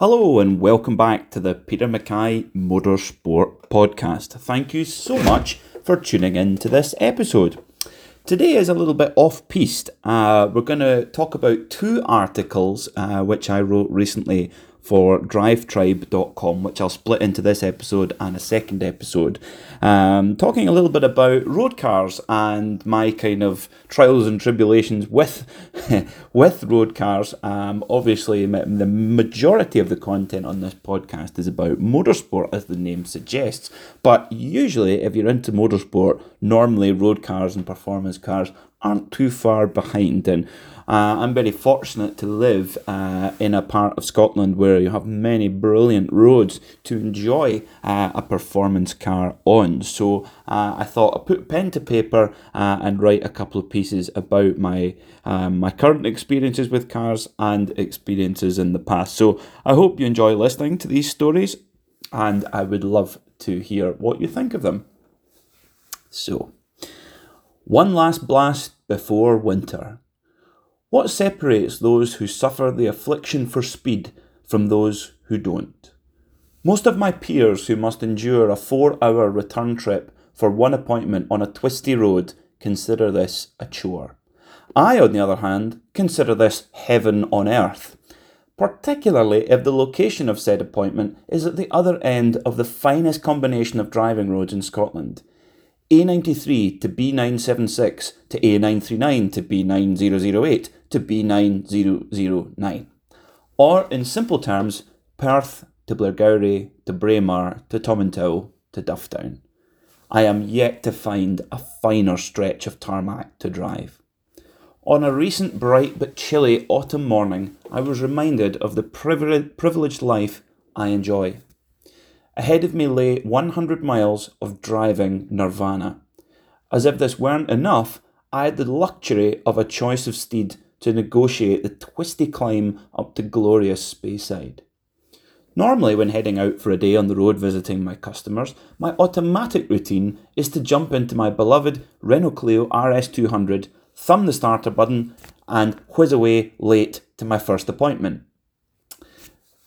Hello and welcome back to the Peter MacKay Motorsport Podcast. Thank you so much for tuning in to this episode. Today is a little bit off piste. Uh, we're going to talk about two articles uh, which I wrote recently for drivetribe.com, which I'll split into this episode and a second episode, um, talking a little bit about road cars and my kind of trials and tribulations with with road cars. Um, obviously, the majority of the content on this podcast is about motorsport, as the name suggests. But usually, if you're into motorsport, normally road cars and performance cars aren't too far behind. And uh, I'm very fortunate to live uh, in a part of Scotland where you have many brilliant roads to enjoy uh, a performance car on. So uh, I thought I'd put pen to paper uh, and write a couple of pieces about my um, my current experiences with cars and experiences in the past. So I hope you enjoy listening to these stories, and I would love to hear what you think of them. So. One last blast before winter. What separates those who suffer the affliction for speed from those who don't? Most of my peers who must endure a four hour return trip for one appointment on a twisty road consider this a chore. I, on the other hand, consider this heaven on earth, particularly if the location of said appointment is at the other end of the finest combination of driving roads in Scotland. A93 to B976 to A939 to B9008 to B9009. Or, in simple terms, Perth to Blairgowrie to Braemar to Tomintoul to Dufftown. I am yet to find a finer stretch of tarmac to drive. On a recent bright but chilly autumn morning, I was reminded of the privileged life I enjoy. Ahead of me lay 100 miles of driving nirvana. As if this weren't enough, I had the luxury of a choice of steed to negotiate the twisty climb up to glorious Speyside. Normally, when heading out for a day on the road visiting my customers, my automatic routine is to jump into my beloved Renault Clio RS200, thumb the starter button, and whiz away late to my first appointment.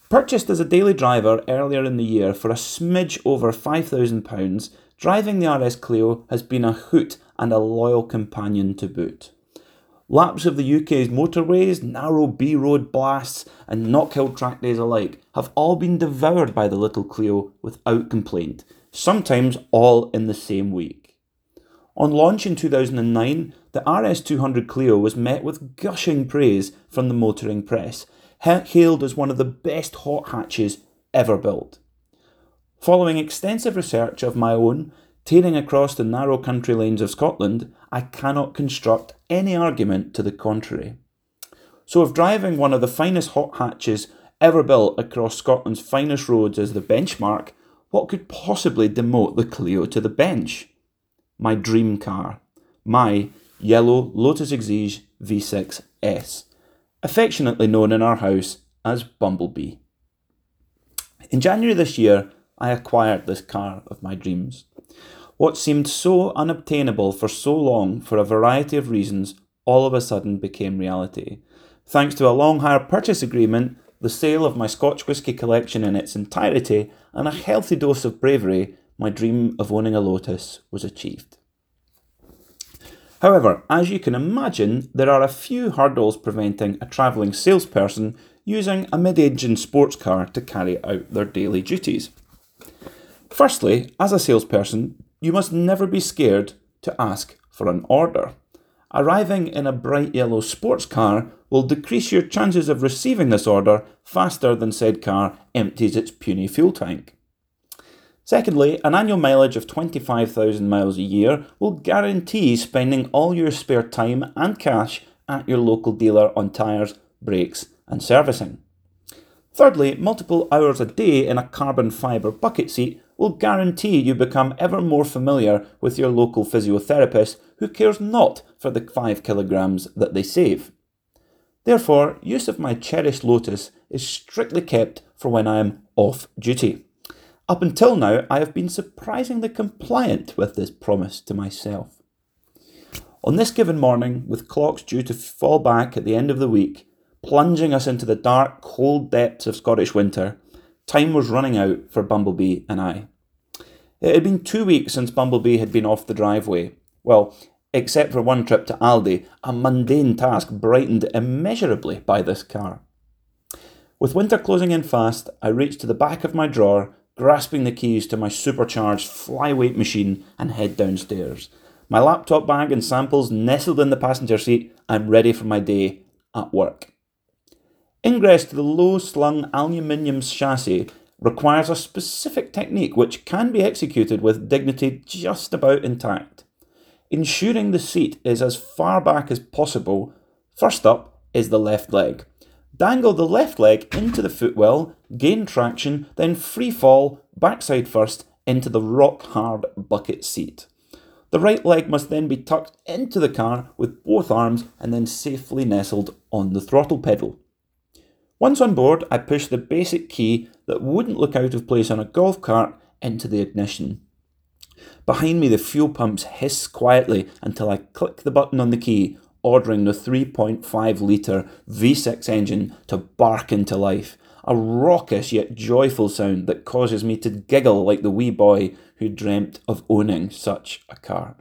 Purchased as a daily driver earlier in the year for a smidge over £5,000, driving the RS Clio has been a hoot and a loyal companion to boot. Laps of the UK's motorways, narrow B road blasts, and Knockhill track days alike have all been devoured by the little Clio without complaint, sometimes all in the same week. On launch in 2009, the RS200 Clio was met with gushing praise from the motoring press, hailed as one of the best hot hatches ever built. Following extensive research of my own, tearing across the narrow country lanes of Scotland, I cannot construct any argument to the contrary. So, if driving one of the finest hot hatches ever built across Scotland's finest roads is the benchmark, what could possibly demote the Clio to the bench? My dream car, my yellow Lotus Exige V6S affectionately known in our house as Bumblebee. In January this year, I acquired this car of my dreams. What seemed so unobtainable for so long for a variety of reasons all of a sudden became reality. Thanks to a long hire purchase agreement, the sale of my Scotch whisky collection in its entirety, and a healthy dose of bravery, my dream of owning a Lotus was achieved. However, as you can imagine, there are a few hurdles preventing a travelling salesperson using a mid engine sports car to carry out their daily duties. Firstly, as a salesperson, you must never be scared to ask for an order. Arriving in a bright yellow sports car will decrease your chances of receiving this order faster than said car empties its puny fuel tank. Secondly, an annual mileage of 25,000 miles a year will guarantee spending all your spare time and cash at your local dealer on tyres, brakes, and servicing. Thirdly, multiple hours a day in a carbon fibre bucket seat will guarantee you become ever more familiar with your local physiotherapist who cares not for the 5 kilograms that they save. Therefore, use of my cherished Lotus is strictly kept for when I am off duty. Up until now, I have been surprisingly compliant with this promise to myself. On this given morning, with clocks due to fall back at the end of the week, plunging us into the dark, cold depths of Scottish winter, time was running out for Bumblebee and I. It had been two weeks since Bumblebee had been off the driveway. Well, except for one trip to Aldi, a mundane task brightened immeasurably by this car. With winter closing in fast, I reached to the back of my drawer, grasping the keys to my supercharged flyweight machine, and head downstairs. My laptop bag and samples nestled in the passenger seat, I'm ready for my day at work. Ingress to the low slung aluminium chassis requires a specific technique which can be executed with dignity just about intact. Ensuring the seat is as far back as possible, first up is the left leg. Dangle the left leg into the footwell, gain traction, then free fall, backside first, into the rock hard bucket seat. The right leg must then be tucked into the car with both arms and then safely nestled on the throttle pedal. Once on board, I push the basic key that wouldn't look out of place on a golf cart into the ignition. Behind me, the fuel pumps hiss quietly until I click the button on the key, ordering the 3.5 litre V6 engine to bark into life. A raucous yet joyful sound that causes me to giggle like the wee boy who dreamt of owning such a car.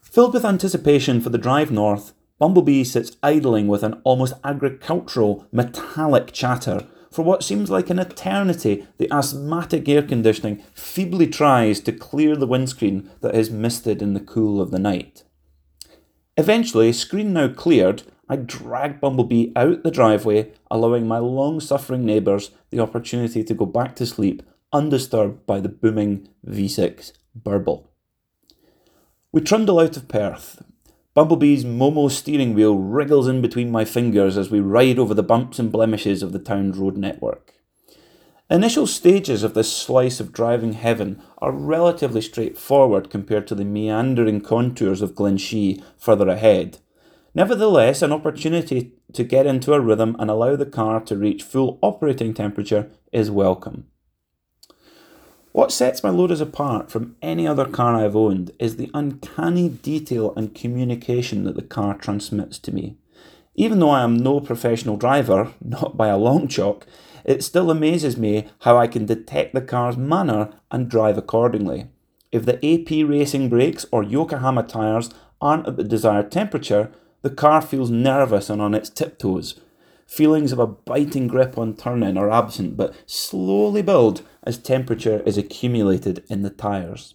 Filled with anticipation for the drive north, Bumblebee sits idling with an almost agricultural, metallic chatter. For what seems like an eternity, the asthmatic air conditioning feebly tries to clear the windscreen that is misted in the cool of the night. Eventually, screen now cleared, I drag Bumblebee out the driveway, allowing my long suffering neighbours the opportunity to go back to sleep undisturbed by the booming V6 burble. We trundle out of Perth, Bumblebee's Momo steering wheel wriggles in between my fingers as we ride over the bumps and blemishes of the town's road network. Initial stages of this slice of driving heaven are relatively straightforward compared to the meandering contours of Glenshee further ahead. Nevertheless, an opportunity to get into a rhythm and allow the car to reach full operating temperature is welcome. What sets my Lotus apart from any other car I've owned is the uncanny detail and communication that the car transmits to me. Even though I am no professional driver, not by a long chalk, it still amazes me how I can detect the car's manner and drive accordingly. If the AP racing brakes or Yokohama tyres aren't at the desired temperature, the car feels nervous and on its tiptoes, Feelings of a biting grip on turning are absent, but slowly build as temperature is accumulated in the tyres.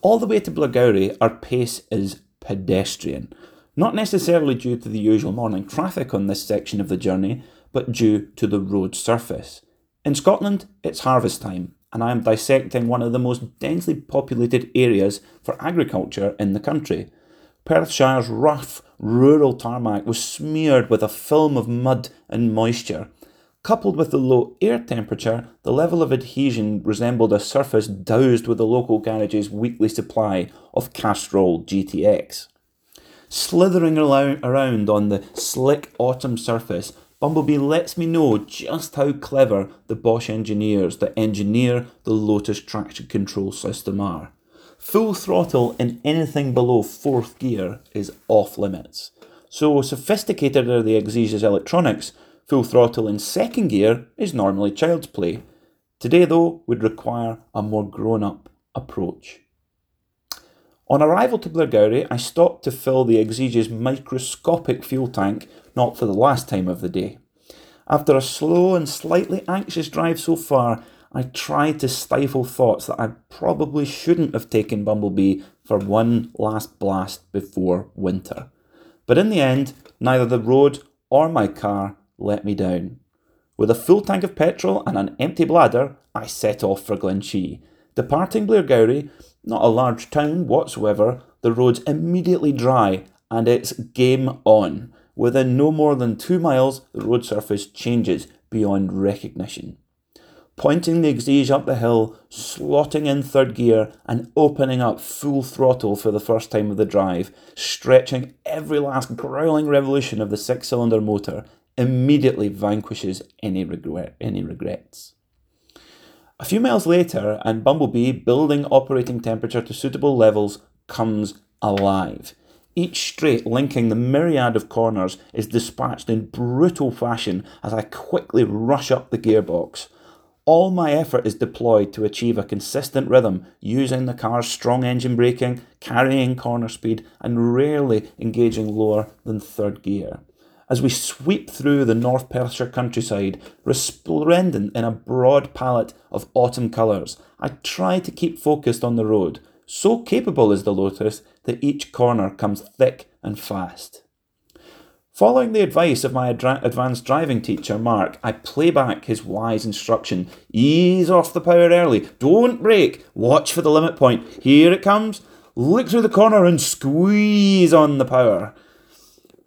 All the way to Blairgowrie, our pace is pedestrian, not necessarily due to the usual morning traffic on this section of the journey, but due to the road surface. In Scotland, it's harvest time, and I am dissecting one of the most densely populated areas for agriculture in the country. Perthshire's rough, rural tarmac was smeared with a film of mud and moisture. Coupled with the low air temperature, the level of adhesion resembled a surface doused with the local garage's weekly supply of Castrol GTX. Slithering around on the slick autumn surface, Bumblebee lets me know just how clever the Bosch engineers that engineer the Lotus traction control system are. Full throttle in anything below fourth gear is off limits. So sophisticated are the Exige's electronics, full throttle in second gear is normally child's play. Today, though, would require a more grown up approach. On arrival to Blairgowrie, I stopped to fill the Exige's microscopic fuel tank, not for the last time of the day. After a slow and slightly anxious drive so far, I tried to stifle thoughts that I probably shouldn't have taken Bumblebee for one last blast before winter. But in the end, neither the road or my car let me down. With a full tank of petrol and an empty bladder, I set off for Glenshee. Departing Blairgowrie, not a large town whatsoever, the road's immediately dry and it's game on. Within no more than two miles, the road surface changes beyond recognition pointing the Exige up the hill, slotting in third gear, and opening up full throttle for the first time of the drive, stretching every last growling revolution of the six cylinder motor, immediately vanquishes any, regret, any regrets. A few miles later, and Bumblebee, building operating temperature to suitable levels, comes alive. Each straight linking the myriad of corners is dispatched in brutal fashion as I quickly rush up the gearbox. All my effort is deployed to achieve a consistent rhythm using the car's strong engine braking, carrying corner speed, and rarely engaging lower than third gear. As we sweep through the North Perthshire countryside, resplendent in a broad palette of autumn colours, I try to keep focused on the road, so capable is the Lotus that each corner comes thick and fast. Following the advice of my advanced driving teacher, Mark, I play back his wise instruction ease off the power early, don't brake, watch for the limit point. Here it comes, look through the corner and squeeze on the power.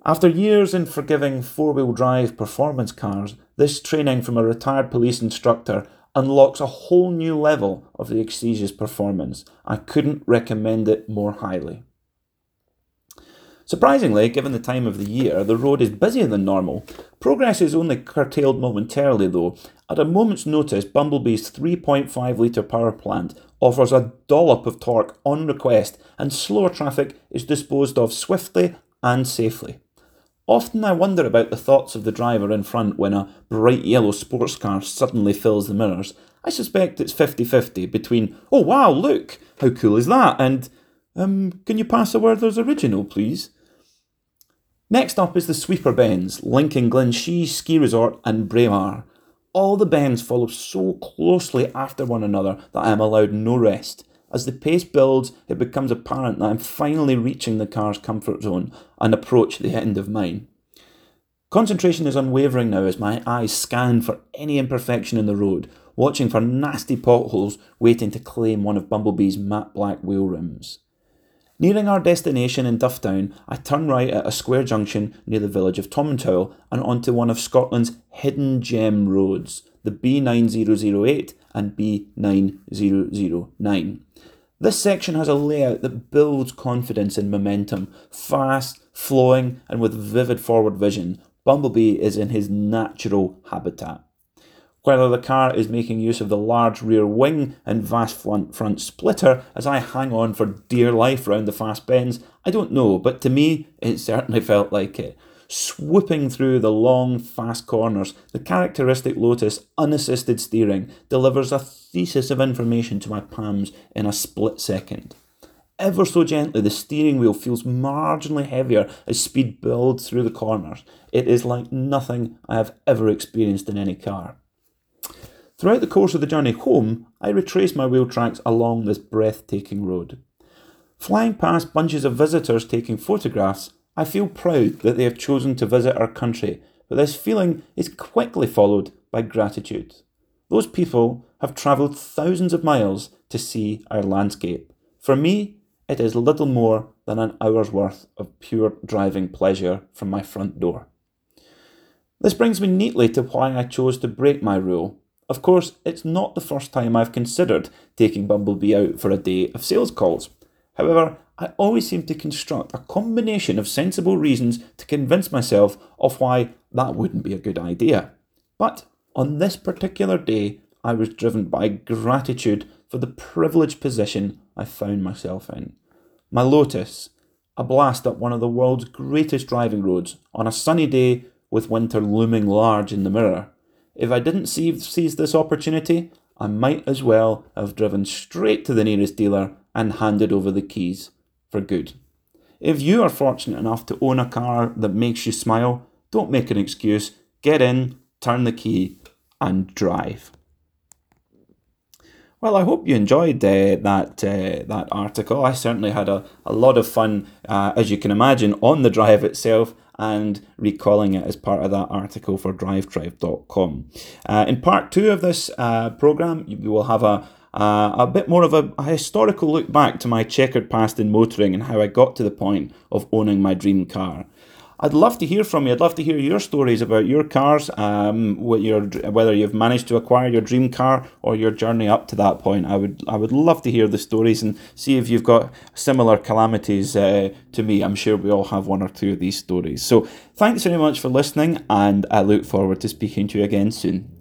After years in forgiving four wheel drive performance cars, this training from a retired police instructor unlocks a whole new level of the Exige's performance. I couldn't recommend it more highly. Surprisingly, given the time of the year, the road is busier than normal. Progress is only curtailed momentarily, though. At a moment's notice, Bumblebee's 3.5 litre power plant offers a dollop of torque on request, and slower traffic is disposed of swiftly and safely. Often I wonder about the thoughts of the driver in front when a bright yellow sports car suddenly fills the mirrors. I suspect it's 50 50 between, oh wow, look, how cool is that? and, um, can you pass a Werther's original, please? Next up is the sweeper bends, linking Glenshee Ski Resort and Braemar. All the bends follow so closely after one another that I am allowed no rest. As the pace builds, it becomes apparent that I'm finally reaching the car's comfort zone and approach the end of mine. Concentration is unwavering now as my eyes scan for any imperfection in the road, watching for nasty potholes waiting to claim one of Bumblebee's matte black wheel rims. Nearing our destination in Dufftown, I turn right at a square junction near the village of Tomintoul and onto one of Scotland's hidden gem roads, the B9008 and B9009. This section has a layout that builds confidence and momentum, fast, flowing, and with vivid forward vision. Bumblebee is in his natural habitat. Whether the car is making use of the large rear wing and vast front, splitter as I hang on for dear life round the fast bends, I don't know, but to me it certainly felt like it. Swooping through the long, fast corners, the characteristic Lotus unassisted steering delivers a thesis of information to my palms in a split second. Ever so gently, the steering wheel feels marginally heavier as speed builds through the corners. It is like nothing I have ever experienced in any car. Throughout the course of the journey home, I retrace my wheel tracks along this breathtaking road. Flying past bunches of visitors taking photographs, I feel proud that they have chosen to visit our country, but this feeling is quickly followed by gratitude. Those people have travelled thousands of miles to see our landscape. For me, it is little more than an hour's worth of pure driving pleasure from my front door. This brings me neatly to why I chose to break my rule of course, it's not the first time I've considered taking Bumblebee out for a day of sales calls. However, I always seem to construct a combination of sensible reasons to convince myself of why that wouldn't be a good idea. But on this particular day, I was driven by gratitude for the privileged position I found myself in. My Lotus, a blast up one of the world's greatest driving roads on a sunny day with winter looming large in the mirror, if I didn't seize this opportunity, I might as well have driven straight to the nearest dealer and handed over the keys for good. If you are fortunate enough to own a car that makes you smile, don't make an excuse. Get in, turn the key, and drive. Well, I hope you enjoyed uh, that uh, that article. I certainly had a, a lot of fun, uh, as you can imagine, on the drive itself and recalling it as part of that article for drivetribe.com. Uh, in part two of this uh, program, we will have a uh, a bit more of a, a, historical look back to my checkered past in motoring and how I got to the point of owning my dream car. I'd love to hear from you. I'd love to hear your stories about your cars, um, your, whether you've managed to acquire your dream car or your journey up to that point. I would I would love to hear the stories and see if you've got similar calamities uh, to me. I'm sure we all have one or two of these stories. So thanks very much for listening, and I look forward to speaking to you again soon.